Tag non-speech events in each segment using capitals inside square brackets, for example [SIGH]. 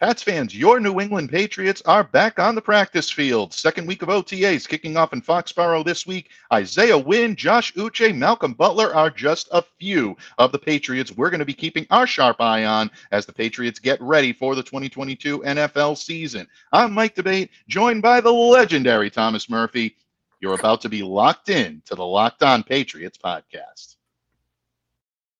Pats fans, your New England Patriots are back on the practice field. Second week of OTAs kicking off in Foxborough this week. Isaiah Wynn, Josh Uche, Malcolm Butler are just a few of the Patriots we're going to be keeping our sharp eye on as the Patriots get ready for the 2022 NFL season. I'm Mike D'Abate, joined by the legendary Thomas Murphy. You're about to be locked in to the Locked On Patriots podcast.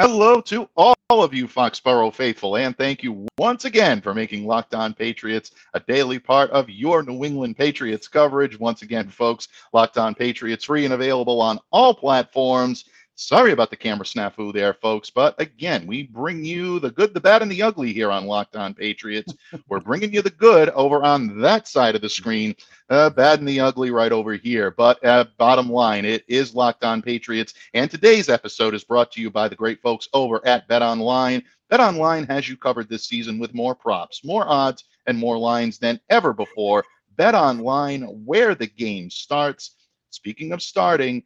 Hello to all of you Foxborough faithful, and thank you once again for making Locked On Patriots a daily part of your New England Patriots coverage. Once again, folks, Locked On Patriots free and available on all platforms. Sorry about the camera snafu there, folks. But again, we bring you the good, the bad, and the ugly here on Locked On Patriots. [LAUGHS] We're bringing you the good over on that side of the screen, uh, bad and the ugly right over here. But uh, bottom line, it is Locked On Patriots. And today's episode is brought to you by the great folks over at Bet Online. Bet Online has you covered this season with more props, more odds, and more lines than ever before. Bet Online, where the game starts. Speaking of starting,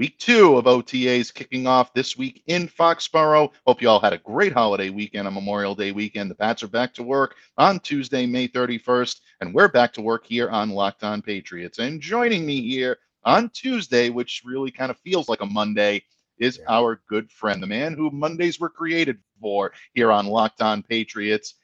Week two of OTAs kicking off this week in Foxborough. Hope you all had a great holiday weekend a Memorial Day weekend. The Pats are back to work on Tuesday, May 31st, and we're back to work here on Locked On Patriots. And joining me here on Tuesday, which really kind of feels like a Monday, is yeah. our good friend, the man who Mondays were created for here on Locked On Patriots.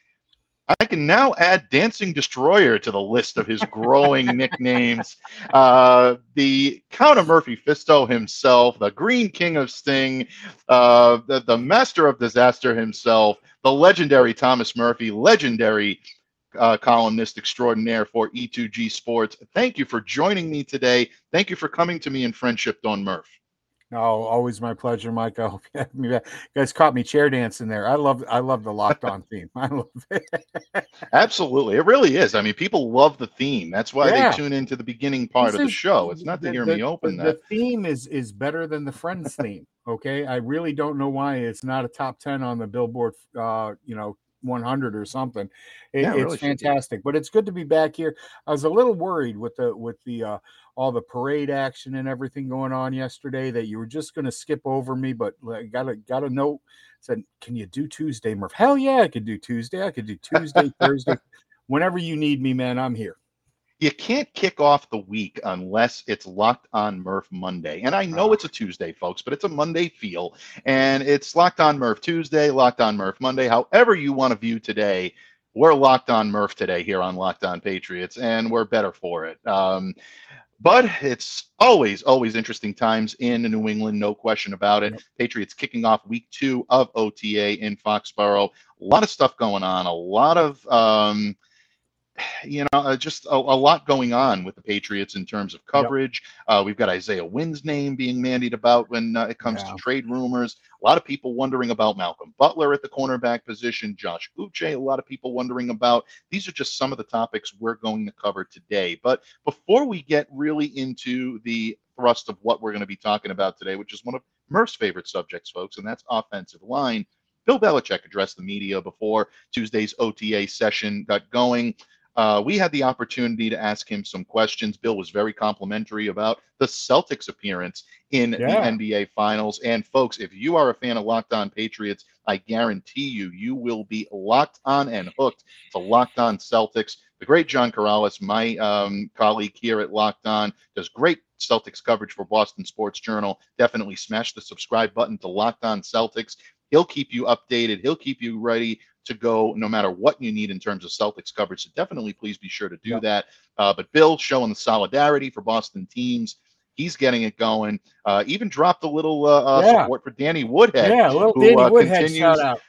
I can now add Dancing Destroyer to the list of his growing [LAUGHS] nicknames. Uh, the Count of Murphy Fisto himself, the Green King of Sting, uh, the, the Master of Disaster himself, the legendary Thomas Murphy, legendary uh, columnist extraordinaire for E2G Sports. Thank you for joining me today. Thank you for coming to me in friendship, Don Murph. No, always my pleasure, Mike. [LAUGHS] I hope you, you guys caught me chair dancing there. I love, I love the locked on [LAUGHS] theme. [LAUGHS] I love it. Absolutely, it really is. I mean, people love the theme. That's why yeah. they tune into the beginning part this of the show. It's not to the, hear the, me open the, that. The theme is is better than the Friends theme. Okay, I really don't know why it's not a top ten on the Billboard. Uh, you know, 100 or something. It, yeah, it it's really fantastic, but it's good to be back here. I was a little worried with the with the uh, all the parade action and everything going on yesterday that you were just going to skip over me, but like, got a got a note said, "Can you do Tuesday, Murph?" Hell yeah, I could do Tuesday. I could do Tuesday, [LAUGHS] Thursday, whenever you need me, man. I'm here. You can't kick off the week unless it's locked on Murph Monday. And I know it's a Tuesday, folks, but it's a Monday feel. And it's locked on Murph Tuesday, locked on Murph Monday. However, you want to view today, we're locked on Murph today here on Locked On Patriots, and we're better for it. Um, but it's always, always interesting times in New England, no question about it. Patriots kicking off week two of OTA in Foxborough. A lot of stuff going on, a lot of, um, you know, uh, just a, a, lot going on with the Patriots in terms of coverage. Yep. Uh, we've got Isaiah Wynn's name being bandied about when uh, it comes yeah. to trade rumors. A lot of people wondering about Malcolm Butler at the cornerback position, Josh Uche, a lot of people wondering about. These are just some of the topics we're going to cover today. But before we get really into the thrust of what we're going to be talking about today, which is one of Murph's favorite subjects, folks, and that's offensive line. Bill Belichick addressed the media before Tuesday's OTA session got going. Uh, we had the opportunity to ask him some questions. Bill was very complimentary about the Celtics appearance in yeah. the NBA Finals. And folks, if you are a fan of Locked On Patriots, I guarantee you, you will be locked on and hooked to Locked On Celtics. The great John Karalis, my um, colleague here at Locked On, does great Celtics coverage for Boston Sports Journal. Definitely smash the subscribe button to Locked On Celtics. He'll keep you updated. He'll keep you ready to go no matter what you need in terms of Celtics coverage. So definitely please be sure to do that. Uh, but Bill showing the solidarity for Boston teams. He's getting it going. Uh, even dropped a little uh, uh yeah. support for Danny Woodhead. Yeah, little who, Danny uh, Woodhead continues, shout out.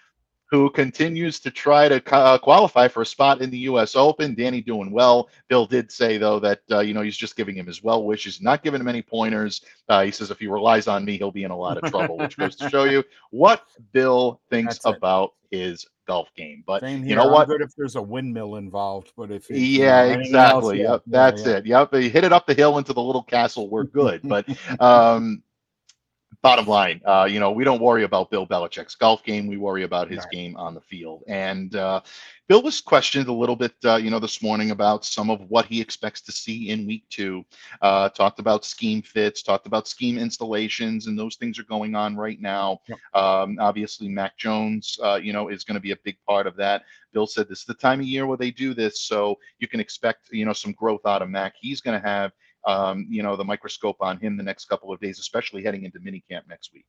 Who continues to try to uh, qualify for a spot in the U.S. Open? Danny doing well. Bill did say though that you know he's just giving him his well wishes, not giving him any pointers. he says if he relies on me, he'll be in a lot of trouble, which goes to show you [LAUGHS] what Bill thinks about his golf game. But you know what? Good if there's a windmill involved, but if yeah, exactly. Else, yep, yeah, that's yeah. it. Yep, you hit it up the hill into the little castle. We're good. [LAUGHS] but um, bottom line, uh, you know, we don't worry about Bill Belichick's golf game. We worry about his right. game on the field. And uh, Bill was questioned a little bit, uh, you know, this morning about some of what he expects to see in week two. Uh, talked about scheme fits, talked about scheme installations, and those things are going on right now. Yep. Um, obviously, Mac Jones, uh, you know, is going to be a big part of that. Bill said this is the time of year where they do this, so you can expect, you know, some growth out of Mac. He's going to have um, you know, the microscope on him the next couple of days, especially heading into minicamp next week.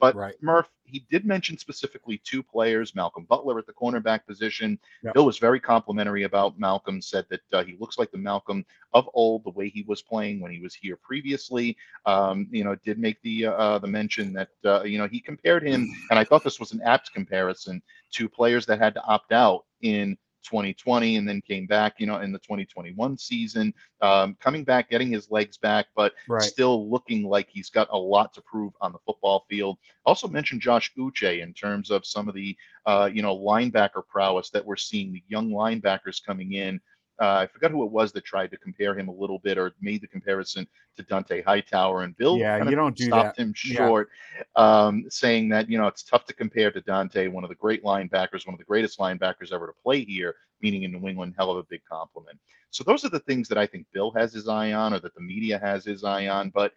But right. Murph, he did mention specifically two players, Malcolm Butler at the cornerback position. Yep. Bill was very complimentary about Malcolm, said that uh, he looks like the Malcolm of old, the way he was playing when he was here previously. Um, you know, did make the uh, uh the mention that uh, you know he compared him, and I thought this was an apt comparison to players that had to opt out in 2020 and then came back, you know, in the 2021 season, um, coming back, getting his legs back, but right. still looking like he's got a lot to prove on the football field. Also mentioned Josh Uche in terms of some of the, uh, you know, linebacker prowess that we're seeing, the young linebackers coming in uh, I forgot who it was that tried to compare him a little bit or made the comparison to Dont'a Hightower. And Bill yeah, you don't do stopped that. him short, yeah. um, saying that, you know, it's tough to compare to Dont'a, one of the great linebackers, one of the greatest linebackers ever to play here, meaning in New England, hell of a big compliment. So those are the things that I think Bill has his eye on or that the media has his eye on. But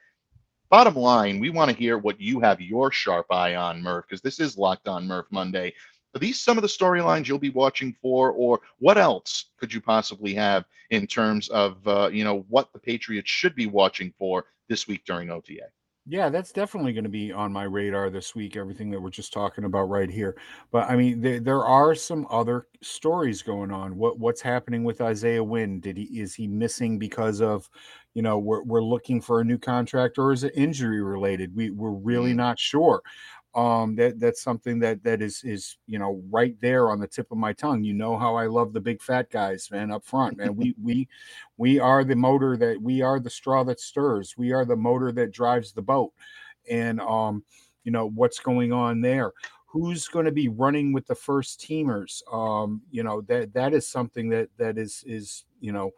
bottom line, we want to hear what you have your sharp eye on, Murph, because this is Locked On Murph Monday. Are these some of the storylines you'll be watching for, or what else could you possibly have in terms of uh, you know what the Patriots should be watching for this week during OTA? Yeah, that's definitely going to be on my radar this week. Everything that we're just talking about right here, but I mean, there, there are some other stories going on. What what's happening with Isaiah Wynn? Did he is he missing because of, you know, we're we're looking for a new contract, or is it injury related? We we're really mm. not sure um that that's something that that is is you know right there on the tip of my tongue. You know how i love the big fat guys man up front man. We we we are the motor that we are the straw that stirs. We are the motor that drives the boat. And um you know what's going on there? Who's going to be running with the first teamers? Um you know that that is something that that is is you know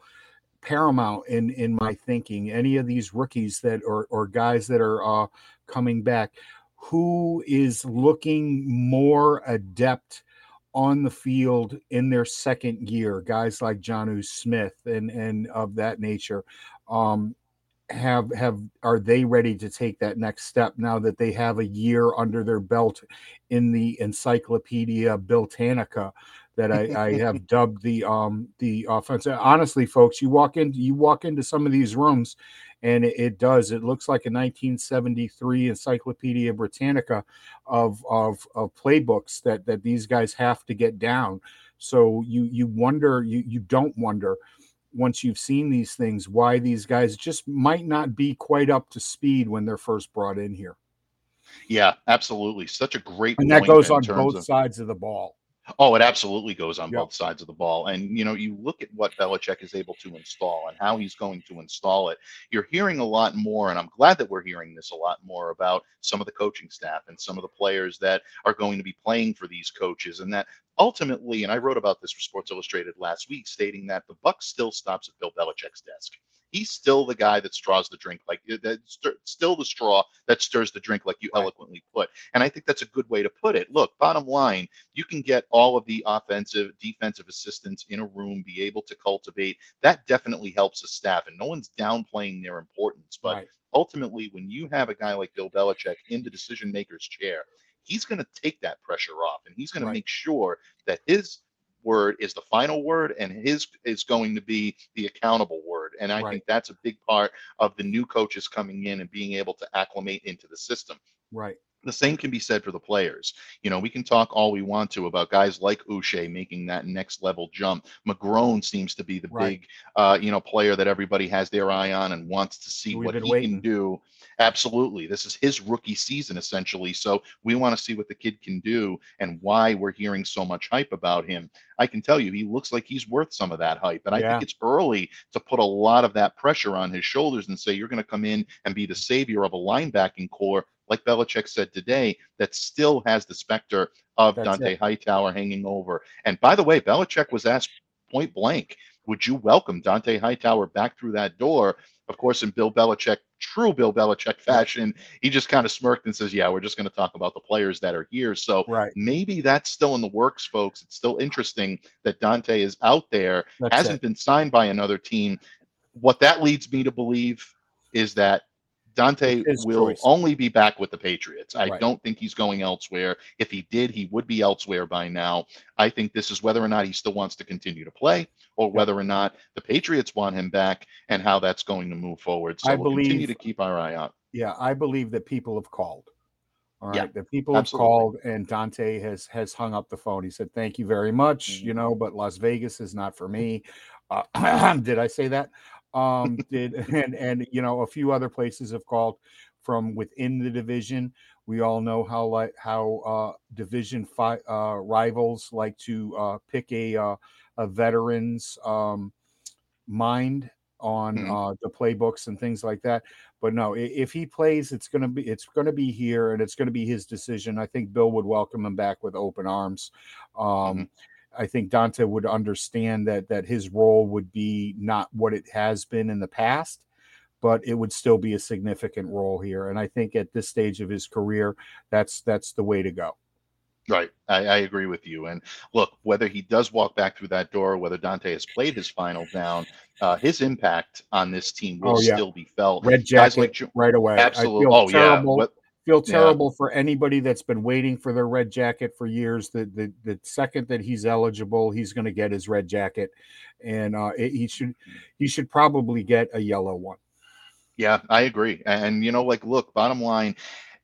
paramount in in my thinking. Any of these rookies that or or guys that are uh coming back who is looking more adept on the field in their second year, guys like Jonnu Smith and and of that nature. Um, have have are they ready to take that next step now that they have a year under their belt in the encyclopedia Biltanica that I, I [LAUGHS] have dubbed the um the offense. Honestly, folks, you walk into you walk into some of these rooms and it, it, does. It looks like a 1973 Encyclopedia Britannica of, of of playbooks that that these guys have to get down. So you you wonder you you don't wonder once you've seen these things why these guys just might not be quite up to speed when they're first brought in here. Yeah, absolutely. Such a great and that goes on both of, sides of the ball. Oh, it absolutely goes on yep. both sides of the ball. And, you know, you look at what Belichick is able to install and how he's going to install it. You're hearing a lot more, and I'm glad that we're hearing this a lot more about some of the coaching staff and some of the players that are going to be playing for these coaches. And that ultimately, and I wrote about this for Sports Illustrated last week, stating that the buck still stops at Bill Belichick's desk he's still the guy that straws the drink like uh, that's still the straw that stirs the drink like you right. eloquently put and i think that's a good way to put it look bottom line you can get all of the offensive defensive assistants in a room be able to cultivate that definitely helps the staff and no one's downplaying their importance but right. ultimately when you have a guy like bill belichick in the decision maker's chair he's going to take that pressure off and he's going right. to make sure that his word is the final word and his is going to be the accountable word. And i right. think that's a big part of the new coaches coming in and being able to acclimate into the system. Right the same can be said for the players. You know, we can talk all we want to about guys like Uche making that next level jump. McGrone seems to be the right. big, uh, you know, player that everybody has their eye on and wants to see We've what he waiting. can do. Absolutely. This is his rookie season, essentially. So we want to see what the kid can do and why we're hearing so much hype about him. I can tell you, he looks like he's worth some of that hype. And I think it's early to put a lot of that pressure on his shoulders and say, you're going to come in and be the savior of a linebacking corps like Belichick said today, that still has the specter of That's Dont'a Hightower hanging over. And by the way, Belichick was asked point blank, would you welcome Dont'a Hightower back through that door? Of course, in Bill Belichick, true Bill Belichick fashion, he just kind of smirked and says, Yeah, we're just going to talk about the players that are here. So right. maybe that's still in the works, folks. It's still interesting that Dont'a is out there, that's hasn't it. been signed by another team. What that leads me to believe is that His will choice. only be back with the Patriots. I right. don't think he's going elsewhere. If he did, he would be elsewhere by now. I think this is whether or not he still wants to continue to play or whether or not the Patriots want him back and how that's going to move forward. So I we'll believe, continue to keep our eye out. Yeah, I believe that people have called. All right. Yeah, the people absolutely. have called and Dont'a has has hung up the phone. He said, Thank you very much, mm-hmm. you know, but Las Vegas is not for me. Uh, [CLEARS THROAT] did I say that? Um, did, [LAUGHS] and and you know a few other places have called from within the division. We all know how like how uh, division fi- uh, rivals like to uh, pick a uh, a veteran's um, mind on mm-hmm. uh, the playbooks and things like that. But no, if he plays, it's gonna be it's gonna be here, and it's gonna be his decision. I think Bill would welcome him back with open arms. Um, mm-hmm. I think Dont'a would understand that that his role would be not what it has been in the past, but it would still be a significant role here. And I think at this stage of his career, that's that's the way to go. Right. I, I, agree with you. And look, whether he does walk back through that door, whether Dont'a has played his final down, uh, his impact on this team will oh, yeah. still be felt. Red jacket like, right away. Absolutely. oh, terrible. yeah feel terrible yeah. for anybody that's been waiting for their red jacket for years. The the, the second that he's eligible, he's going to get his red jacket, and uh, it, he should he should probably get a yellow one. Yeah, I agree. And you know, like, look, bottom line,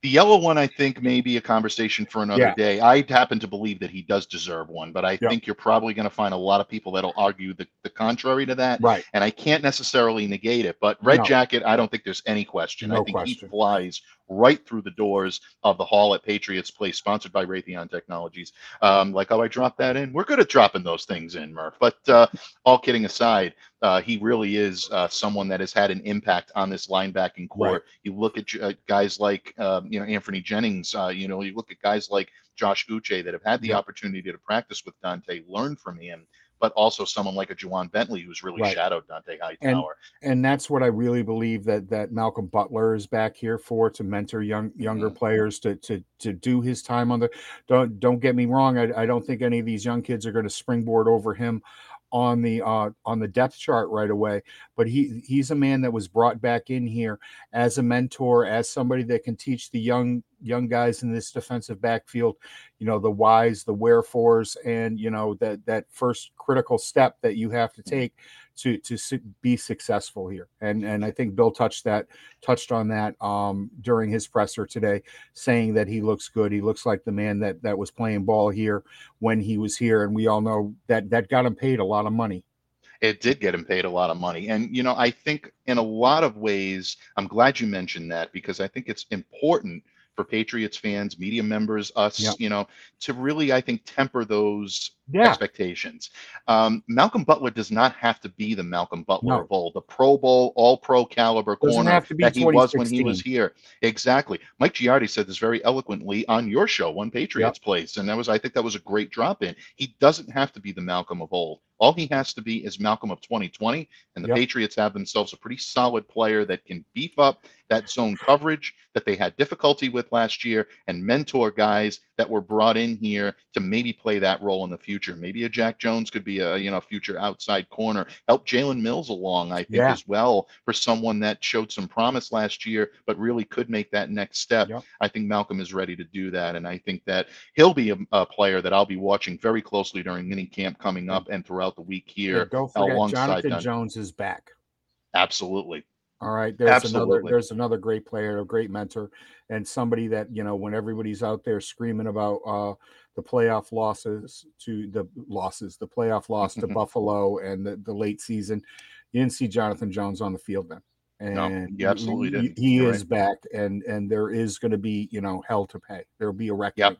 the yellow one, I think, may be a conversation for another yeah. day. I happen to believe that he does deserve one, but I think you're probably going to find a lot of people that'll argue the, the contrary to that. Right. And I can't necessarily negate it. But Red no. Jacket, I don't think there's any question. No I think question. he flies right through the doors of the hall at Patriots Place, sponsored by Raytheon Technologies. Um, like, oh, I dropped that in. We're good at dropping those things in, Murph. But uh, all kidding aside, uh, he really is uh, someone that has had an impact on this linebacking corps. Right. You look at uh, guys like um, you know Anfernee Jennings. Uh, you know, you look at guys like Josh Uche that have had the opportunity to practice with Dont'a, learn from him but also someone like a Ja'Whaun Bentley who's really right. shadowed Dont'a Hightower. And, and that's what I really believe that that Malcolm Butler is back here for to mentor young younger mm-hmm. players to to to do his time on the. Don't don't get me wrong. I, I don't think any of these young kids are going to springboard over him on the uh, on the depth chart right away. But he he's a man that was brought back in here as a mentor, as somebody that can teach the young young guys in this defensive backfield, you know, the whys, the wherefores, and you know that that first critical step that you have to take to to be successful here. And and I think Bill touched that touched on that um, during his presser today, saying that he looks good. He looks like the man that that was playing ball here when he was here, and we all know that that got him paid a lot of money it did get him paid a lot of money. And, you know, I think in a lot of ways, I'm glad you mentioned that because I think it's important for Patriots fans, media members, us, yep. you know, to really, I think, temper those yeah. expectations. Um, Malcolm Butler does not have to be the Malcolm Butler no. of old, the Pro Bowl, All Pro caliber Doesn't corner that he was when he was here. Exactly. Mike Giardi said this very eloquently on your show, One Patriots yep. Place, and that was, I think, that was a great drop in. He doesn't have to be the Malcolm of old. All he has to be is Malcolm of 2020, and the yep. Patriots have themselves a pretty solid player that can beef up that zone coverage that they had difficulty with last year and mentor guys that were brought in here to maybe play that role in the future. Maybe a Jack Jones could be a you know future outside corner. Help Jalen Mills along, I think, yeah. as well for someone that showed some promise last year, but really could make that next step. Yep. I think Malcolm is ready to do that, and I think that he'll be a, a player that I'll be watching very closely during mini camp coming up and throughout the week here. Yeah, don't forget Jonathan Jones is back. Absolutely. All right, there's Absolutely. another there's another great player, a great mentor, and somebody that you know when everybody's out there screaming about uh, the playoff losses to the losses, the playoff loss to [LAUGHS] Buffalo and the, the late season, you didn't see Jonathan Jones on the field then. And no, he absolutely didn't. He, he is right. back, and and there is going to be you know hell to pay. There'll be a reckoning. Yep.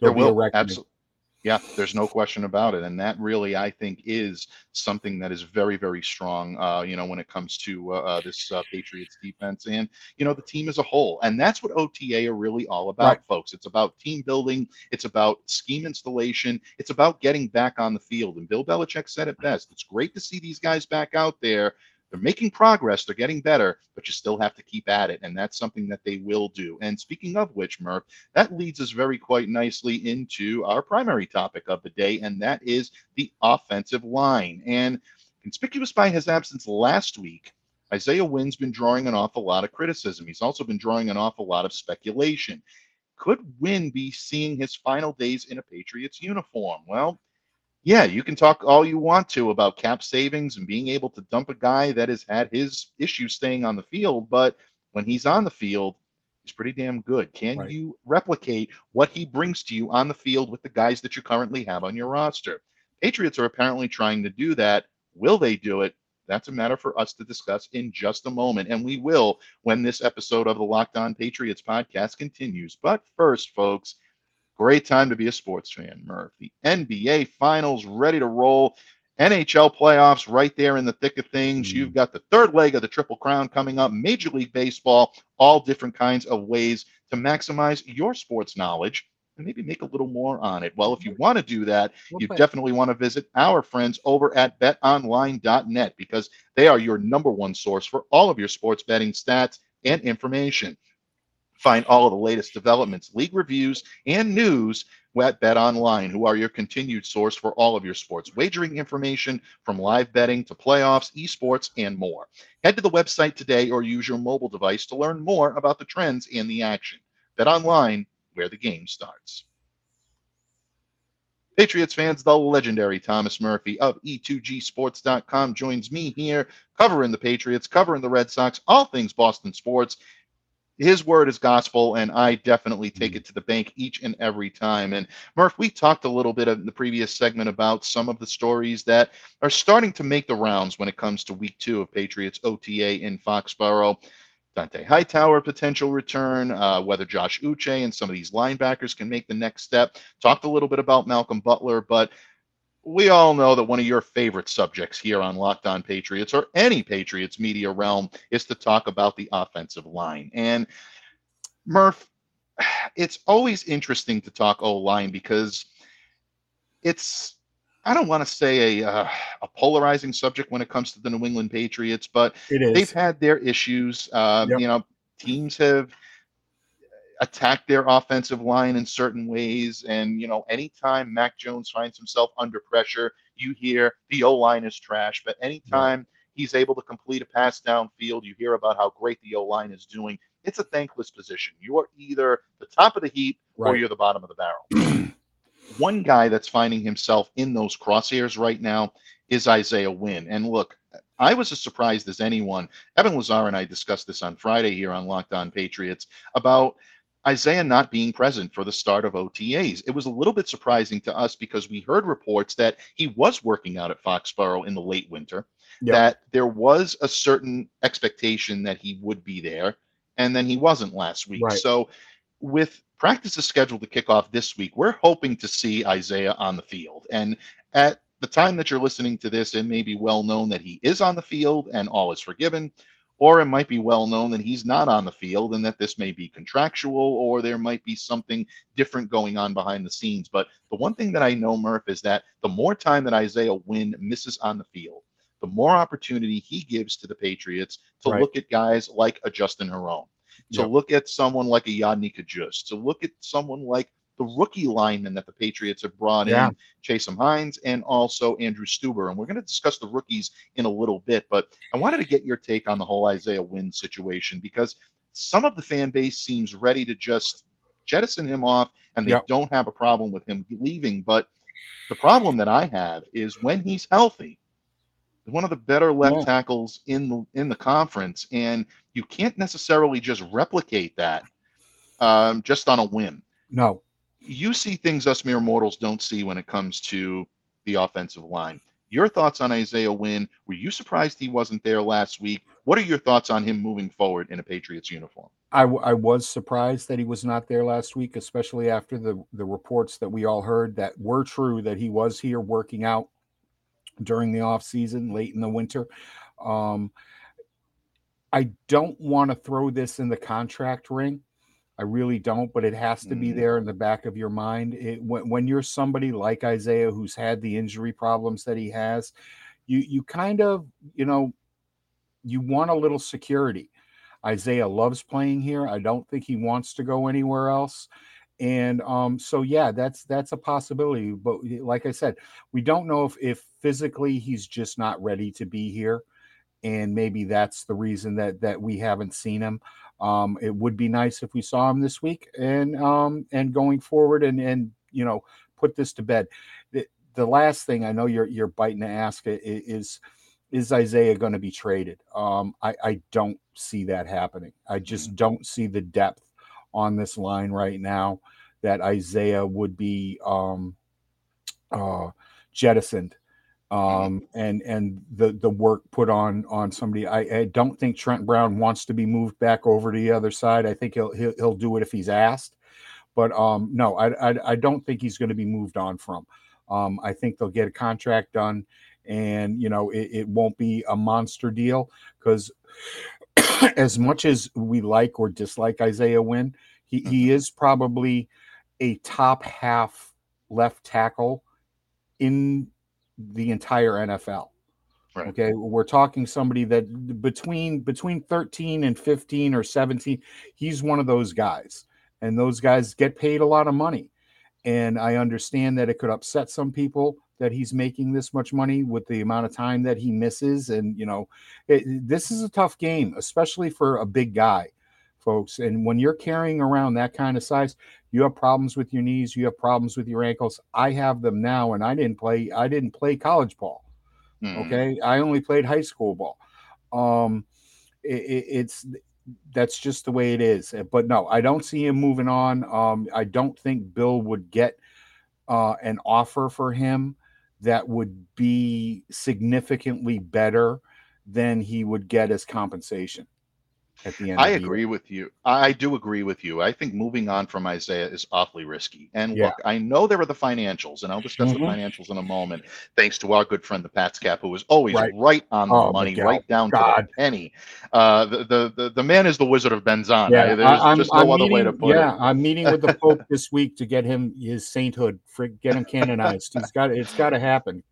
There'll there will. Absolutely. Yeah, there's no question about it, and that really, I think, is something that is very, very strong. Uh, you know, when it comes to uh, uh, this uh, Patriots defense and you know the team as a whole, and that's what OTA are really all about, right. folks. It's about team building. It's about scheme installation. It's about getting back on the field. And Bill Belichick said it best. It's great to see these guys back out there they're making progress, they're getting better, but you still have to keep at it. And that's something that they will do. And speaking of which, Murph, that leads us very quite nicely into our primary topic of the day, and that is the offensive line. And conspicuous by his absence last week, Isaiah Wynn's been drawing an awful lot of criticism. He's also been drawing an awful lot of speculation. Could Wynn be seeing his final days in a Patriots uniform? Well, yeah, you can talk all you want to about cap savings and being able to dump a guy that has had his issues staying on the field, but when he's on the field, he's pretty damn good. Can right. you replicate what he brings to you on the field with the guys that you currently have on your roster? Patriots are apparently trying to do that. Will they do it? That's a matter for us to discuss in just a moment, and we will when this episode of the Locked On Patriots podcast continues. But first, folks, Great time to be a sports fan, Murph. The NBA Finals ready to roll. NHL playoffs right there in the thick of things. Mm. You've got the third leg of the Triple Crown coming up, Major League Baseball, all different kinds of ways to maximize your sports knowledge and maybe make a little more on it. Well, if you want to do that, you definitely want to visit our friends over at betonline.net because they are your number one source for all of your sports betting stats and information. Find all of the latest developments, league reviews, and news at Bet Online, who are your continued source for all of your sports wagering information from live betting to playoffs, esports, and more. Head to the website today or use your mobile device to learn more about the trends and the action. Bet Online, where the game starts. Patriots fans, the legendary Thomas Murphy of E2Gsports.com joins me here, covering the Patriots, covering the Red Sox, all things Boston sports his word is gospel, and I definitely take mm. it to the bank each and every time. And Murph, we talked a little bit in the previous segment about some of the stories that are starting to make the rounds when it comes to week two of Patriots OTA in Foxborough. Dont'a Hightower potential return, uh, whether Josh Uche and some of these linebackers can make the next step. Talked a little bit about Malcolm Butler, but we all know that one of your favorite subjects here on Locked On Patriots or any Patriots media realm is to talk about the offensive line. And Murph, it's always interesting to talk O line because it's I don't want to say a uh, a polarizing subject when it comes to the New England Patriots, but they've had their issues. Uh, yep. You know, teams have attack their offensive line in certain ways. And, you know, anytime Mac Jones finds himself under pressure, you hear the O line is trash. But anytime yeah. he's able to complete a pass downfield, you hear about how great the O line is doing. It's a thankless position. You're either the top of the heap right. or you're the bottom of the barrel. [CLEARS THROAT] One guy that's finding himself in those crosshairs right now is Isaiah Wynn. And look, I was as surprised as anyone. Evan Lazar and I discussed this on Friday here on Locked On Patriots about Isaiah not being present for the start of OTAs. It was a little bit surprising to us because we heard reports that he was working out at Foxborough in the late winter, yep. that there was a certain expectation that he would be there, and then he wasn't last week. Right. So, with practices scheduled to kick off this week, we're hoping to see Isaiah on the field. And at the time that you're listening to this, it may be well known that he is on the field and all is forgiven or it might be well known that he's not on the field and that this may be contractual or there might be something different going on behind the scenes. But the one thing that I know, Murph, is that the more time that Isaiah Wynn misses on the field, the more opportunity he gives to the Patriots to right. look at guys like a Justin Herron, to yep. look at someone like a Yodny Cajuste, to look at someone like the rookie linemen that the Patriots have brought yeah. in, Chasen Hines and also Andrew Stueber. And we're going to discuss the rookies in a little bit, but I wanted to get your take on the whole Isaiah Wynn situation because some of the fan base seems ready to just jettison him off and they yep. don't have a problem with him leaving. But the problem that I have is when he's healthy, one of the better left yeah. tackles in the in the conference, and you can't necessarily just replicate that um, just on a whim. No, you see things us mere mortals don't see when it comes to the offensive line. Your thoughts on Isaiah Wynn? Were you surprised he wasn't there last week? What are your thoughts on him moving forward in a Patriots uniform? I, I was surprised that he was not there last week, especially after the, the reports that we all heard that were true that he was here working out during the off season, late in the winter. Um, I don't want to throw this in the contract ring. I really don't, but it has to be mm. there in the back of your mind. It, when, when you're somebody like Isaiah who's had the injury problems that he has, you you kind of you know you want a little security. Isaiah loves playing here. I don't think he wants to go anywhere else. And um, so yeah, that's that's a possibility. But like I said, we don't know if if physically he's just not ready to be here. And maybe that's the reason that that we haven't seen him. Um, it would be nice if we saw him this week and um, and going forward and and you know put this to bed. The, the last thing I know you're you're biting to ask is is Isaiah going to be traded? Um, I, I don't see that happening. I just mm. don't see the depth on this line right now that Isaiah would be um, uh, jettisoned. Um, and and the the work put on on somebody. I, I, don't think Trent Brown wants to be moved back over to the other side. I think he'll he'll, he'll do it if he's asked, but um, no, I, I, I don't think he's going to be moved on from. Um, I think they'll get a contract done and you know it, it won't be a monster deal because [CLEARS THROAT] as much as we like or dislike Isaiah Wynn, he, mm-hmm. he is probably a top half left tackle in the entire NFL. Right. Okay, we're talking somebody that between between 13 and 15 or 17, he's one of those guys. And those guys get paid a lot of money. And I understand that it could upset some people that he's making this much money with the amount of time that he misses. And, you know, it, this is a tough game, especially for a big guy, folks. And when you're carrying around that kind of size, you have problems with your knees, you have problems with your ankles. I have them now, and I didn't play, I didn't play college ball. Mm. Okay. I only played high school ball. Um, it, it, it's, that's just the way it is. But no, I don't see him moving on. Um, I don't think Bill would get uh, an offer for him that would be significantly better than he would get as compensation at the end. I agree year. with you. I do agree with you. I think moving on from Isaiah is awfully risky. And yeah. look, I know there are the financials, and I'll discuss mm-hmm. the financials in a moment, thanks to our good friend the Pats Cap, who is always right, right on the oh, money, right down God. to the penny. Uh, the, the, the the man is the Wizard of Benzan. Yeah, There's I'm, just no I'm other meeting, way to put yeah, it. Yeah, I'm meeting with the [LAUGHS] Pope this week to get him his sainthood, for, get him canonized. He's got it's got to happen.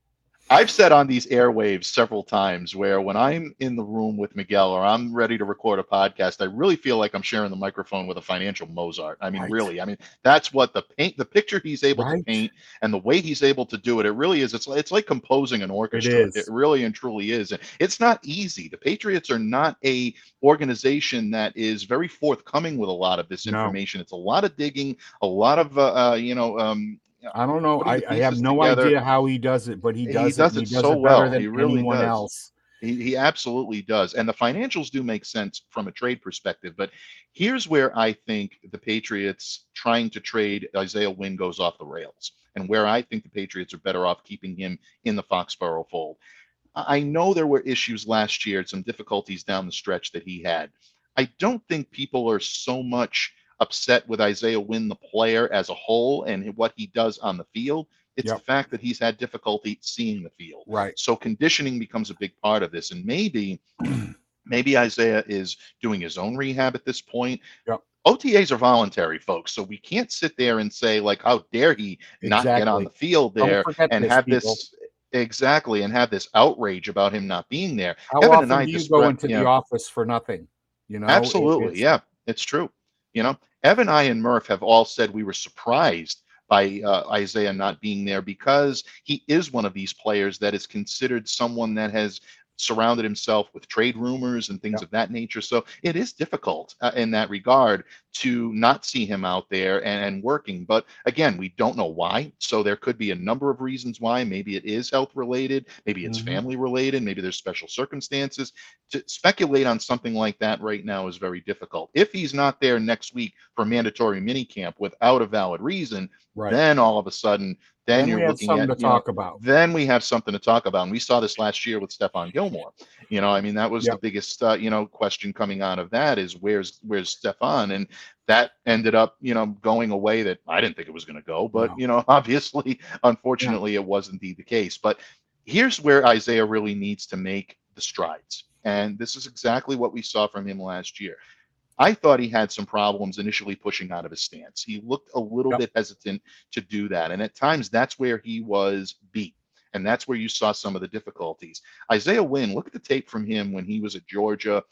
I've said on these airwaves several times where when I'm in the room with Miguel or I'm ready to record a podcast, I really feel like I'm sharing the microphone with a financial Mozart. I mean, right. really, I mean, that's what the paint, the picture he's able right. to paint and the way he's able to do it, it really is. It's, it's like composing an orchestra. It, it really and truly is. And it's not easy. The Patriots are not a organization that is very forthcoming with a lot of this information. No. It's a lot of digging, a lot of, uh, uh, you know, um, I don't know. I, I, have no together. idea how he does it, but he does, he does it, it, he does so it well. he really anyone does. else. He, he absolutely does. And the financials do make sense from a trade perspective. But here's where I think the Patriots trying to trade Isaiah Wynn goes off the rails, and where I think the Patriots are better off keeping him in the Foxborough fold. I know there were issues last year, some difficulties down the stretch that he had. I don't think people are so much upset with Isaiah Wynn, the player as a whole, and what he does on the field. It's yep. the fact that he's had difficulty seeing the field. Right. So conditioning becomes a big part of this, and maybe, [CLEARS THROAT] maybe Isaiah is doing his own rehab at this point. Yep. OTAs are voluntary, folks, so we can't sit there and say like, "How dare he exactly. not get on the field there and have people. this." Exactly, and have this outrage about him not being there. How Kevin often and I do you go into the office for nothing? You know, absolutely, yeah, it's true. You know, Evan, I, and Murph have all said we were surprised by uh, Isaiah not being there because he is one of these players that is considered someone that has surrounded himself with trade rumors and things of that nature. So it is difficult uh, in that regard to not see him out there and, and, working. But again, we don't know why. So there could be a number of reasons why. Maybe it is health related, maybe it's mm-hmm. family related, maybe there's special circumstances. To speculate on something like that right now is very difficult. If he's not there next week for mandatory minicamp without a valid reason, right. then all of a sudden then, then you're looking something at to talk know, about. Then we have something to talk about, and we saw this last year with Stephon Gilmore. You know, I mean, that was yep. the biggest uh, you know question coming out of that is where's where's Stephon, and that ended up you know going away that I didn't think it was going to go, but no. you know, [LAUGHS] obviously, unfortunately, yeah. it was indeed the case. But here's where Isaiah really needs to make the strides, and this is exactly what we saw from him last year. I thought he had some problems initially pushing out of his stance. He looked a little yep. bit hesitant to do that. And at times, that's where he was beat. And that's where you saw some of the difficulties. Isaiah Wynn, look at the tape from him when he was at Georgia,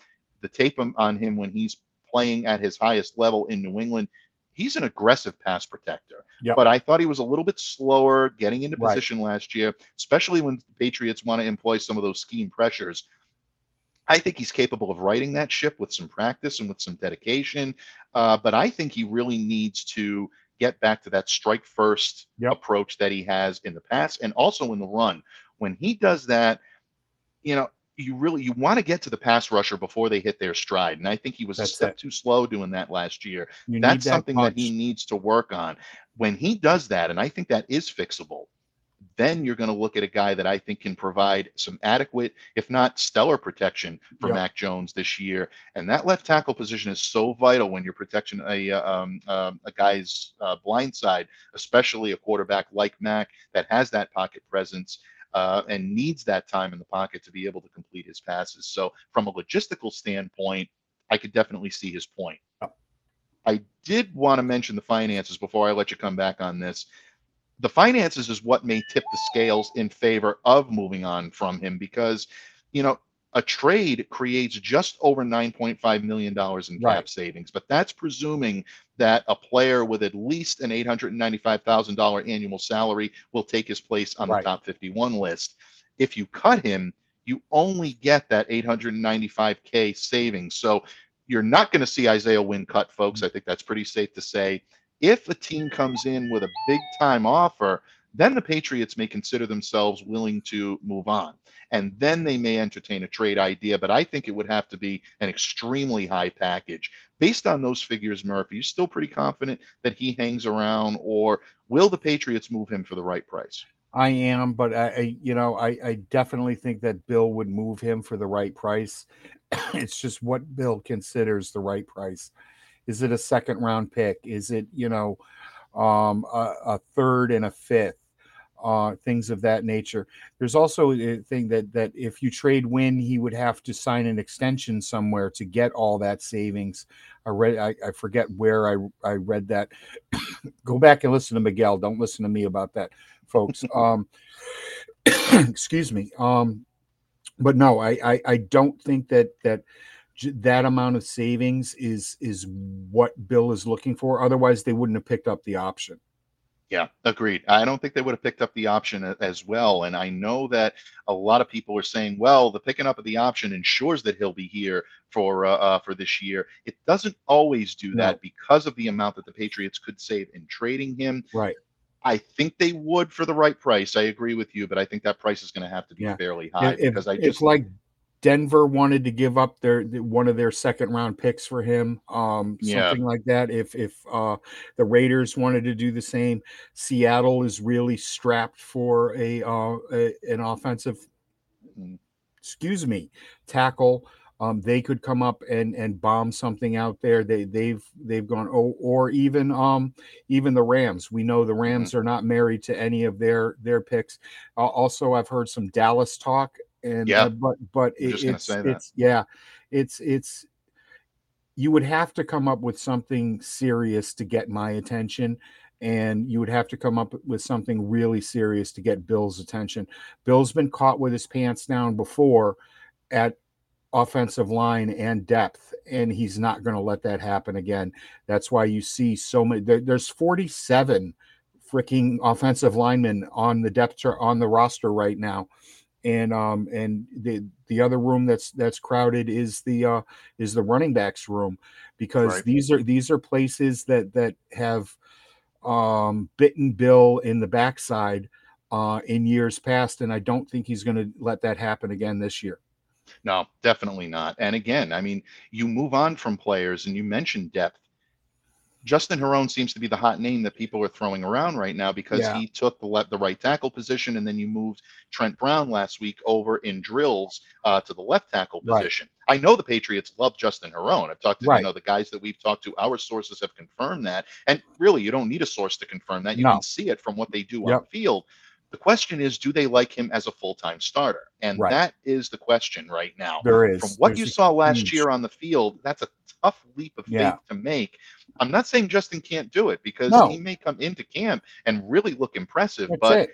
the tape on him when he's playing at his highest level in New England. He's an aggressive pass protector. Yep. But I thought he was a little bit slower getting into position right. last year, especially when the Patriots want to employ some of those scheme pressures. I think he's capable of righting that ship with some practice and with some dedication. Uh, but I think he really needs to get back to that strike first yep. approach that he has in the past and also in the run. When he does that, you know, you really you want to get to the pass rusher before they hit their stride. And I think he was That's a step it. too slow doing that last year. You That's that something punch. that he needs to work on. When he does that, and I think that is fixable, then you're going to look at a guy that I think can provide some adequate, if not stellar, protection for yep. Mac Jones this year. And that left tackle position is so vital when you're protecting a uh, um, um, a guy's uh, blind side, especially a quarterback like Mac that has that pocket presence. Uh, and needs that time in the pocket to be able to complete his passes. So, from a logistical standpoint, I could definitely see his point. I did want to mention the finances before I let you come back on this the finances is what may tip the scales in favor of moving on from him because, you know, a trade creates just over $9.5 million in cap right. savings, but that's presuming that a player with at least an $895,000 annual salary will take his place on right. the top 51 list. If you cut him, you only get that 895K savings. So you're not going to see Isaiah Wynn cut, folks. Mm-hmm. I think that's pretty safe to say. If a team comes in with a big time offer, then the Patriots may consider themselves willing to move on. And then they may entertain a trade idea. But I think it would have to be an extremely high package. Based on those figures, Murphy, you still pretty confident that he hangs around, or will the Patriots move him for the right price? I am, but I, you know, I, I definitely think that Bill would move him for the right price. [COUGHS] it's just what Bill considers the right price. Is it a second round pick? Is it, you know, um, a, a third and a fifth? Uh, things of that nature. There's also a thing that that if you trade Wynn, he would have to sign an extension somewhere to get all that savings. I read, I, I forget where I I read that. [COUGHS] Go back and listen to Miguel. Don't listen to me about that, folks. [LAUGHS] um, [COUGHS] excuse me. Um, but no, I, I I don't think that that that amount of savings is is what Bill is looking for. Otherwise, they wouldn't have picked up the option. Yeah, agreed. I don't think they would have picked up the option as well. And I know that a lot of people are saying, well, the picking up of the option ensures that he'll be here for uh, uh, for this year. It doesn't always do no. that because of the amount that the Patriots could save in trading him. Right. I think they would for the right price. I agree with you, but I think that price is going to have to be yeah. fairly high if, because I just it's like Denver wanted to give up their one of their second round picks for him, um, something yeah. like that. If if uh, the Raiders wanted to do the same, Seattle is really strapped for a, uh, a an offensive, mm-hmm. excuse me, tackle. Um, they could come up and and bomb something out there. They they've they've gone oh, or even um even the Rams. We know the mm-hmm. Rams mm-hmm. are not married to any of their their picks. Uh, also, I've heard some Dallas talk and yeah, uh, but but it, it's it's yeah, it's it's you would have to come up with something serious to get my attention and you would have to come up with something really serious to get Bill's attention. Bill's been caught with his pants down before at offensive line and depth, and he's not going to let that happen again. That's why you see so many. There, there's 47 freaking offensive linemen on the depth chart on the roster right now and um and the the other room that's that's crowded is the uh is the running backs room because right. these are these are places that that have um bitten bill in the backside uh in years past and i don't think he's going to let that happen again this year. No definitely not. And again i mean you move on from players and you mentioned depth Justin Herron seems to be the hot name that people are throwing around right now because Yeah. he took the left, the right tackle position, and then you moved Trent Brown last week over in drills uh, to the left tackle Right. position. I know the Patriots love Justin Herron. I've talked to Right. you know the guys that we've talked to. Our sources have confirmed that, and really, you don't need a source to confirm that. You No. can see it from what they do on the field. The question is, do they like him as a full-time starter? And Right. that is the question right now. There is. From what There's you saw last huge- year on the field, that's a tough leap of faith Yeah. to make. I'm not saying Justin can't do it because No. he may come into camp and really look impressive, That's but it.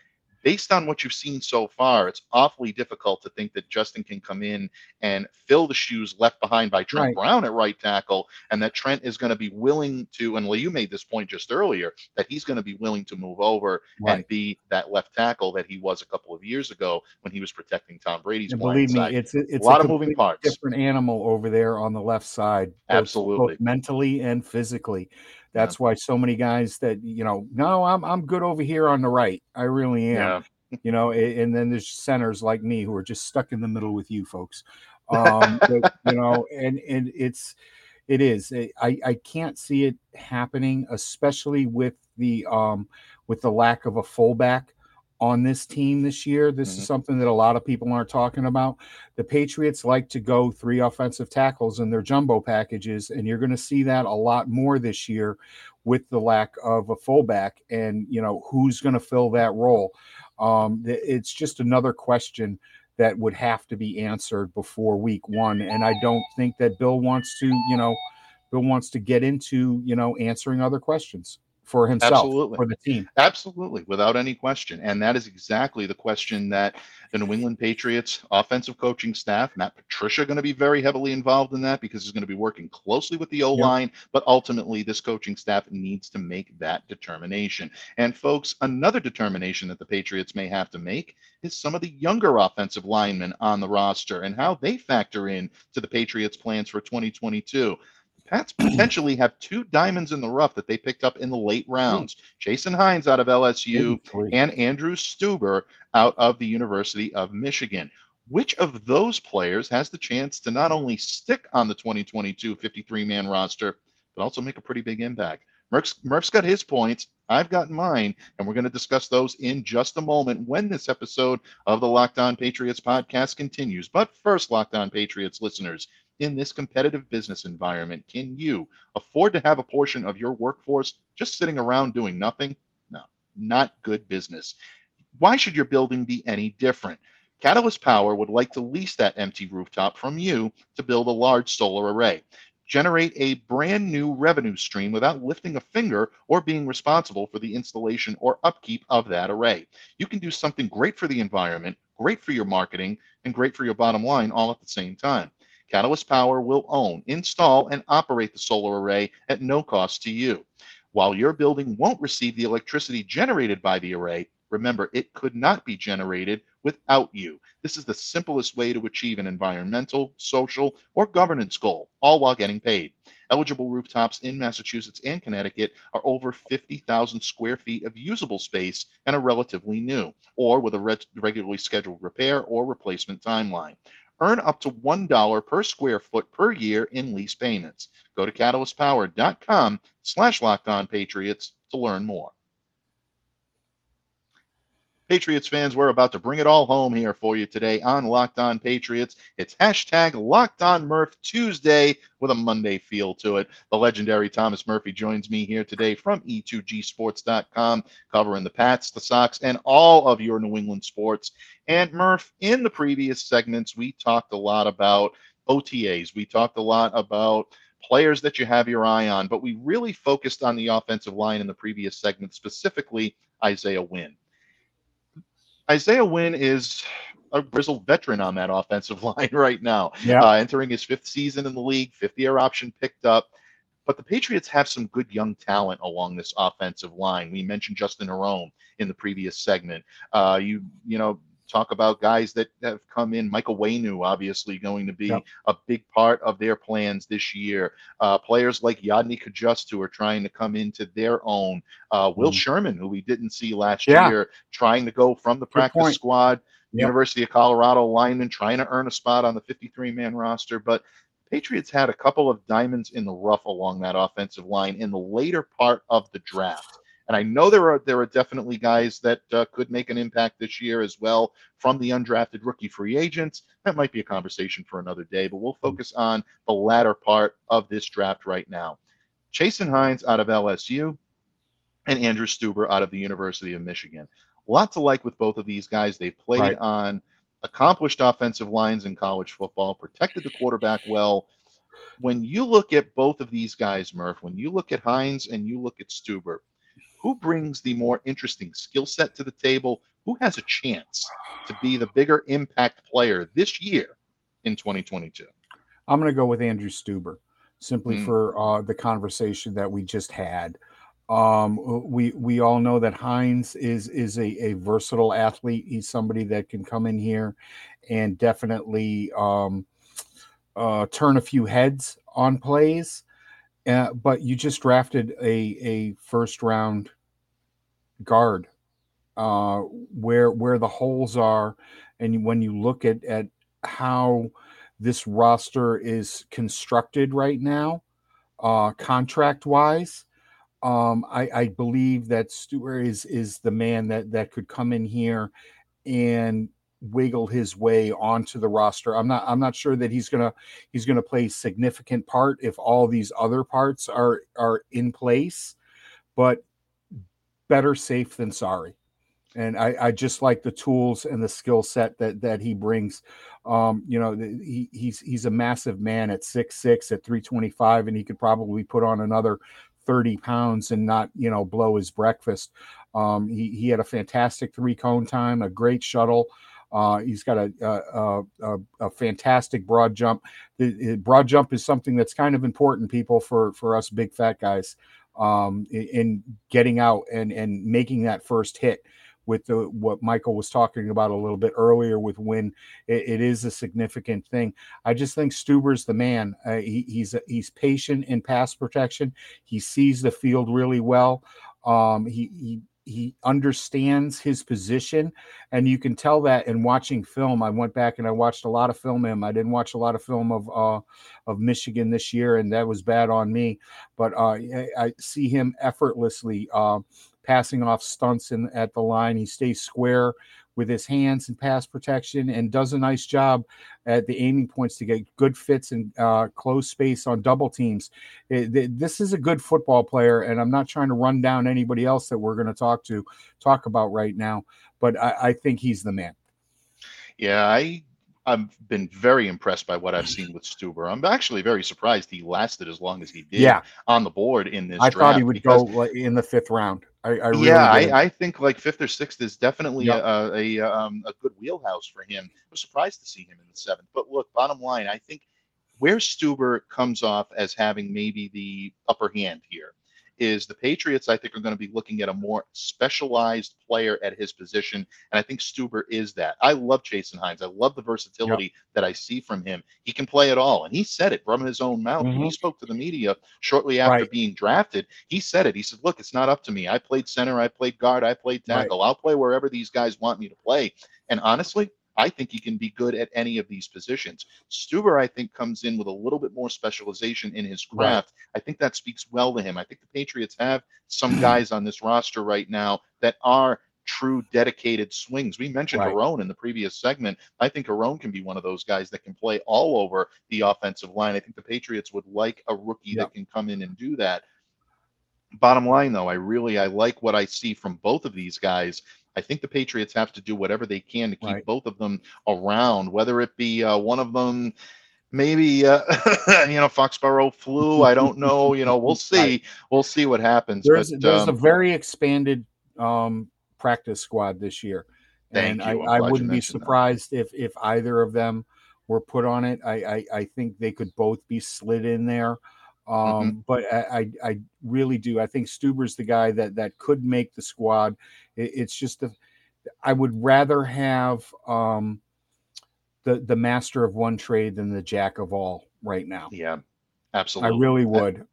Based on what you've seen so far, it's awfully difficult to think that Justin can come in and fill the shoes left behind by Trent Right. Brown at right tackle, and that Trent is going to be willing to. And Lee, you made this point just earlier that he's going to be willing to move over and be that left tackle that he was a couple of years ago when he was protecting Tom Brady's And believe me, side. it's a, it's a lot of moving parts. different animal over there on the left side. both- Absolutely. both mentally and physically. That's why so many guys that you know, no, I'm I'm good over here on the right. I really am. Yeah. You know, and then there's centers like me who are just stuck in the middle with you folks. [LAUGHS] Um, but, you know, and and it's it is. I I can't see it happening, especially with the um with the lack of a fullback on this team this year. This Mhm. is something that a lot of people aren't talking about. The Patriots like to go three offensive tackles in their jumbo packages, and you're going to see that a lot more this year with the lack of a fullback. And you know who's going to fill that role. Um, it's just another question that would have to be answered before week one. And I don't think that Bill wants to, you know, Bill wants to get into, you know, answering other questions for himself, Absolutely. for the team. Absolutely, without any question. And that is exactly the question that the New England Patriots offensive coaching staff, Matt Patricia, going to be very heavily involved in that because he's going to be working closely with the O line. But ultimately, this coaching staff needs to make that determination. And, folks, another determination that the Patriots may have to make is some of the younger offensive linemen on the roster and how they factor in to the Patriots' plans for 2022. Pats [CLEARS THROAT] potentially have two diamonds in the rough that they picked up in the late rounds. Chasen Hines out of LSU and Andrew Stueber out of the University of Michigan. Which of those players has the chance to not only stick on the 2022 53 man roster, but also make a pretty big impact? Murph's, Murph's got his points. I've got mine, and we're going to discuss those in just a moment when this episode of the Locked On Patriots podcast continues. But first, Locked On Patriots listeners, in this competitive business environment, can you afford to have a portion of your workforce just sitting around doing nothing? No, not good business. Why should your building be any different? Catalyst Power would like to lease that empty rooftop from you to build a large solar array. Generate a brand new revenue stream without lifting a finger or being responsible for the installation or upkeep of that array. You can do something great for the environment, great for your marketing, and great for your bottom line all at the same time. Catalyst Power will own, install, and operate the solar array at no cost to you. While your building won't receive the electricity generated by the array, remember it could not be generated without you. This is the simplest way to achieve an environmental, social, or governance goal, all while getting paid. Eligible rooftops in Massachusetts and Connecticut are over 50,000 square feet of usable space and are relatively new, or with a reg- regularly scheduled repair or replacement timeline. Earn up to $1 per square foot per year in lease payments. Go to catalystpower.com slash locked on patriots to learn more. Patriots fans, we're about to bring it all home here for you today on Locked On Patriots. It's hashtag Locked On Murph Tuesday with a Monday feel to it. The legendary Thomas Murphy joins me here today from E2Gsports.com, covering the Pats, the Sox, and all of your New England sports. And Murph, in the previous segments, we talked a lot about OTAs. We talked a lot about players that you have your eye on, but we really focused on the offensive line in the previous segment, specifically Isaiah Wynn. Isaiah Wynn is a grizzled veteran on that [LAUGHS] offensive line right now, Yeah. uh, entering his fifth season in the league, fifth year option picked up. But the Patriots have some good young talent along this offensive line. We mentioned Justin Herron in the previous segment. Uh, you you know talk about guys that have come in. Michael Onwenu, obviously, going to be Yep. a big part of their plans this year. Uh, players like Yodny Cajuste, who are trying to come into their own. Uh, Will Mhm. Sherman, who we didn't see last Yeah. year, trying to go from the practice point. squad. Yep. University of Colorado lineman trying to earn a spot on the 53 man roster. But Patriots had a couple of diamonds in the rough along that offensive line in the later part of the draft. And I know there are there are definitely guys that uh, could make an impact this year as well from the undrafted rookie free agents. That might be a conversation for another day, but we'll hmm. focus on the latter part of this draft right now. Chasen Hines out of LSU and Andrew Stueber out of the University of Michigan. A lot to like with both of these guys. They've played right. on accomplished offensive lines in college football, protected the quarterback well. When you look at both of these guys, Murph, when you look at Hines and you look at Stueber, who brings the more interesting skill set to the table? Who has a chance to be the bigger impact player this year in 2022? I'm going to go with Andrew Stueber simply mm. for uh, the conversation that we just had. Um, we we all know that Hines is is a, a versatile athlete. He's somebody that can come in here and definitely um, uh, turn a few heads on plays. Uh, but you just drafted a a first round guard uh, where where the holes are, and when you look at at how this roster is constructed right now, uh, contract wise, um, I, I believe that Stueber is is the man that that could come in here and wiggle his way onto the roster. I'm not I'm not sure that he's gonna he's gonna play significant part if all these other parts are are in place, but better safe than sorry. And I, I just like the tools and the skill set that that he brings. Um, you know, he, he's he's a massive man at six six at 325, and he could probably put on another 30 pounds and not, you know, blow his breakfast. Um, he, he had a fantastic three cone time, a great shuttle. Uh, he's got a, a, a, a, fantastic broad jump. The, broad jump is something that's kind of important, people, for for us big fat guys, um, in, in getting out and and making that first hit with the what Michael was talking about a little bit earlier with when it, it is a significant thing. I just think Stueber's the man. Uh, he, he's he's patient in pass protection. He sees the field really well. Um, he, he he understands his position and you can tell that in watching film. I went back and i watched a lot of film him. I didn't watch a lot of film of uh of michigan this year and that was bad on me. But uh i, see him effortlessly uh passing off stunts in, at the line. He stays square with his hands and pass protection and does a nice job at the aiming points to get good fits and uh, close space on double teams. It, it, this is a good football player, and I'm not trying to run down anybody else that we're going to talk to talk about right now, but I, I think he's the man. Yeah, I I've been very impressed by what I've seen with Stueber. I'm actually very surprised he lasted as long as he did yeah. on the board in this. I thought he would go in the fifth round. I, I really yeah, I, I, think like fifth or sixth is definitely yep. a, a, um, a good wheelhouse for him. I was surprised to see him in the seventh. But look, bottom line, I think where Stueber comes off as having maybe the upper hand here is the Patriots, I think, are going to be looking at a more specialized player at his position. And I think Stueber is that. I love Chasen Hines. I love the versatility yep. that I see from him. He can play it all. And he said it from his own mouth. Mm-hmm. When he mm-hmm. spoke to the media shortly after right. being drafted, he said it. He said, Look, it's not up to me. I played center, I played guard, I played tackle. Right. I'll play wherever these guys want me to play. And honestly, I think he can be good at any of these positions. Stueber, I think, comes in with a little bit more specialization in his craft. Right. I think that speaks well to him. I think the Patriots have some mm-hmm. guys on this roster right now that are true dedicated swings. We mentioned right. Herron in the previous segment. I think Herron can be one of those guys that can play all over the offensive line. I think the Patriots would like a rookie yep. that can come in and do that. Bottom line, though, I really I like what I see from both of these guys. I think the Patriots have to do whatever they can to keep right. both of them around, whether it be uh, one of them maybe uh, [LAUGHS] you know Foxborough flu. I don't [LAUGHS] know. You know, we'll see. Right. We'll see what happens. There's, but, there's um, a very expanded um, practice squad this year, and I, I wouldn't be surprised that. if if either of them were put on it. I, I, I think they could both be slid in there. Mm-hmm. Um, mm-hmm. But I, I, I really do. I think Stueber's the guy that that could make the squad. It, it's just a, I would rather have um, the the master of one trade than the jack of all right now. Yeah, absolutely. I really would.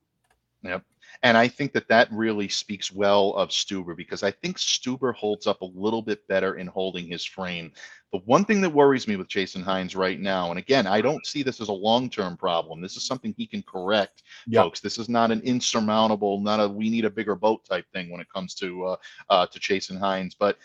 Yep. And I think that that really speaks well of Stueber because I think Stueber holds up a little bit better in holding his frame. The one thing that worries me with Chasen Hines right now, and again, I don't see this as a long term problem. This is something he can correct, yep. folks. This is not an insurmountable, not a we need a bigger boat type thing when it comes to uh, uh, to Chasen Hines. But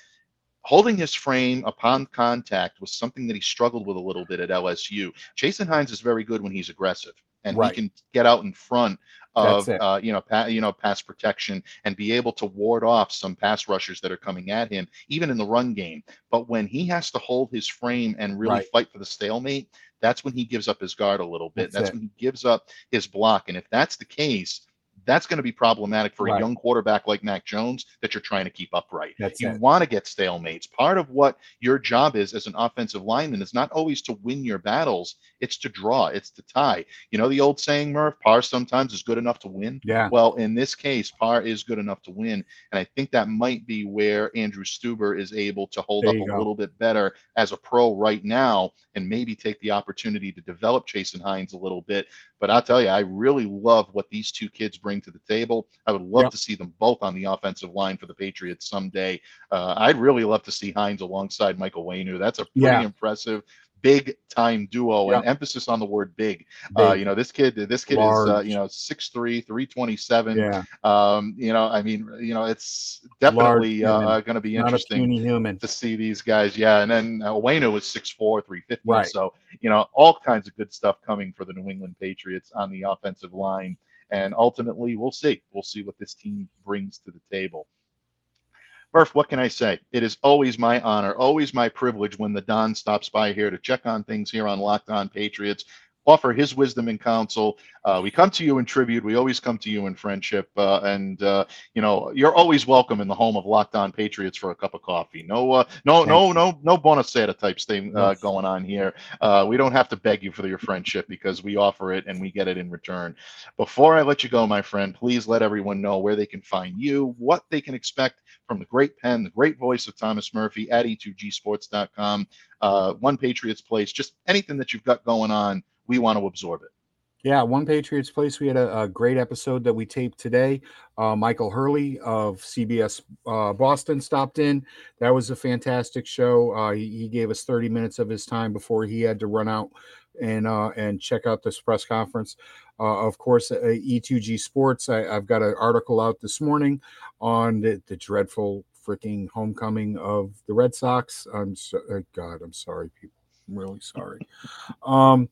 holding his frame upon contact was something that he struggled with a little bit at LSU. Chasen Hines is very good when he's aggressive and right. he can get out in front of uh, you know pa- you know pass protection and be able to ward off some pass rushers that are coming at him even in the run game. But when he has to hold his frame and really right. fight for the stalemate that's when he gives up his guard a little bit. That's, that's when he gives up his block. And if that's the case that's going to be problematic for right. a young quarterback like Mac Jones that you're trying to keep upright. That's you want to get stalemates. Part of what your job is as an offensive lineman is not always to win your battles, it's to draw, it's to tie. You know the old saying, Murph, par sometimes is good enough to win. Yeah. Well, in this case, par is good enough to win. And I think that might be where Andrew Stueber is able to hold there up a go. little bit better as a pro right now and maybe take the opportunity to develop Chasen Hines a little bit. But I'll tell you, I really love what these two kids bring to the table. I would love yep. to see them both on the offensive line for the Patriots someday. Uh, I'd really love to see Hines alongside Michael Onwenu. That's a pretty yeah. impressive big time duo yep. and emphasis on the word big. Uh, big. Uh, you know, this kid, this kid Large. is, uh, you know, 6'3, 327. Yeah. Um, you know, I mean, you know, it's definitely uh, going to be interesting to see these guys. Yeah. And then uh, Onwenu is 6'4, 350. Right. So, you know, all kinds of good stuff coming for the New England Patriots on the offensive line. And ultimately, we'll see. We'll see what this team brings to the table. Murph, what can I say? It is always my honor, always my privilege when the Don stops by here to check on things here on Locked On Patriots offer his wisdom and counsel. Uh, we come to you in tribute. We always come to you in friendship. Uh, and uh, you know, you're always welcome in the home of Locked On Patriots for a cup of coffee. No, uh, no, no, no, no Bonasera type thing uh, going on here. Uh, we don't have to beg you for your friendship because we offer it and we get it in return. Before I let you go, my friend, please let everyone know where they can find you, what they can expect from the great pen, the great voice of Thomas Murphy at e2gsports.com, uh, One Patriots Place, just anything that you've got going on we want to absorb it. Yeah, One Patriots Place. We had a, a great episode that we taped today. Uh, Michael Hurley of CBS uh, Boston stopped in. That was a fantastic show. Uh, he, he, gave us 30 minutes of his time before he had to run out and uh, and check out this press conference. Uh, of course, uh, E2G Sports. I, have got an article out this morning on the, the dreadful freaking homecoming of the Red Sox. I'm so, God, I'm sorry, people. I'm really sorry. Um,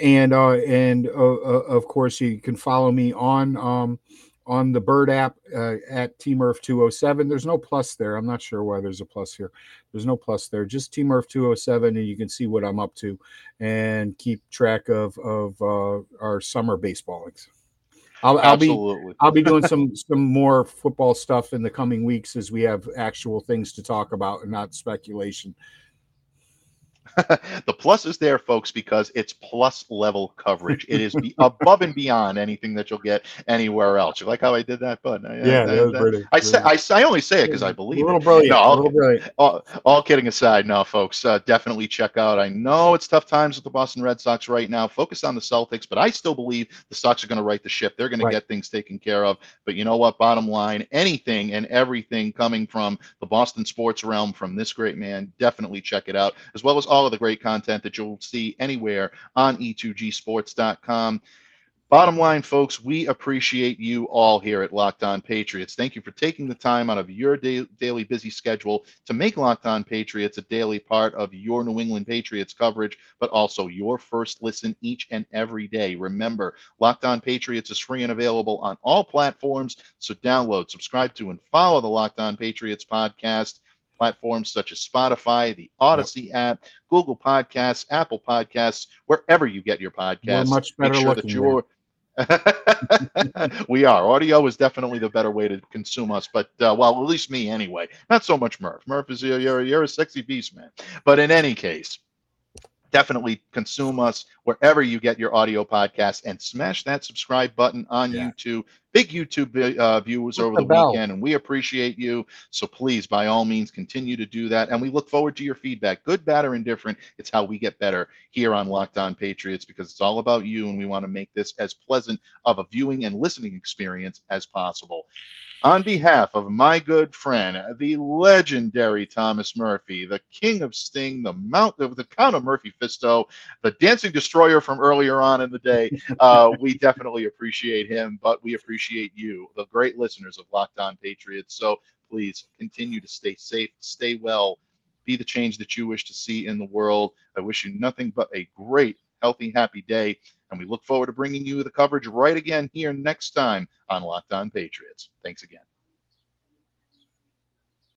and uh, and uh, uh, of course you can follow me on um, on the Bird app uh, at tmurph207. There's no plus there. I'm not sure why there's a plus here. There's no plus there. Just tmurph207, and you can see what I'm up to and keep track of of uh, our summer baseballings. I'll, I'll be I'll be doing some [LAUGHS] some more football stuff in the coming weeks as we have actual things to talk about and not speculation. [LAUGHS] the plus is there, folks, because it's plus level coverage. It is be [LAUGHS] above and beyond anything that you'll get anywhere else. You like how I did that, bud? Yeah, that was pretty. I say I, I only say it because I believe a little brilliant. No, all, little brilliant. All, all, kidding aside, no, folks, uh, definitely check out. I know it's tough times with the Boston Red Sox right now. Focus on the Celtics, but I still believe the Sox are going to right the ship. They're going right. to get things taken care of. But you know what? Bottom line, anything and everything coming from the Boston sports realm from this great man, definitely check it out, as well as all of the great content that you'll see anywhere on e2gsports.com. Bottom line, folks, we appreciate you all here at Locked On Patriots. Thank you for taking the time out of your day, daily busy schedule to make Locked On Patriots a daily part of your New England Patriots coverage, but also your first listen each and every day. Remember, Locked On Patriots is free and available on all platforms, so download, subscribe to, and follow the Locked On Patriots podcast platforms such as Spotify, the Audacy app, Google Podcasts, Apple Podcasts, wherever you get your podcasts. We're much better Make sure that you're [LAUGHS] we are. Audio is definitely the better way to consume us, but uh, well, at least me anyway. Not so much Murph. Murph is you're you're a sexy beast, man. But in any case, definitely consume us wherever you get your audio podcast and smash that subscribe button on yeah. YouTube big YouTube uh, viewers over the, the weekend, and we appreciate you. So please, by all means, continue to do that. And we look forward to your feedback, good, bad, or indifferent. It's how we get better here on Locked On Patriots because it's all about you, and we want to make this as pleasant of a viewing and listening experience as possible. On behalf of my good friend, the legendary Thomas Murphy, the king of Sting, the Mount of the Count of Murphy Fisto, the dancing destroyer from earlier on in the day, uh, we definitely appreciate him, but we appreciate you, the great listeners of Locked On Patriots. So please continue to stay safe, stay well, be the change that you wish to see in the world. I wish you nothing but a great, healthy, happy day. And we look forward to bringing you the coverage right again here next time on Locked On Patriots. Thanks again.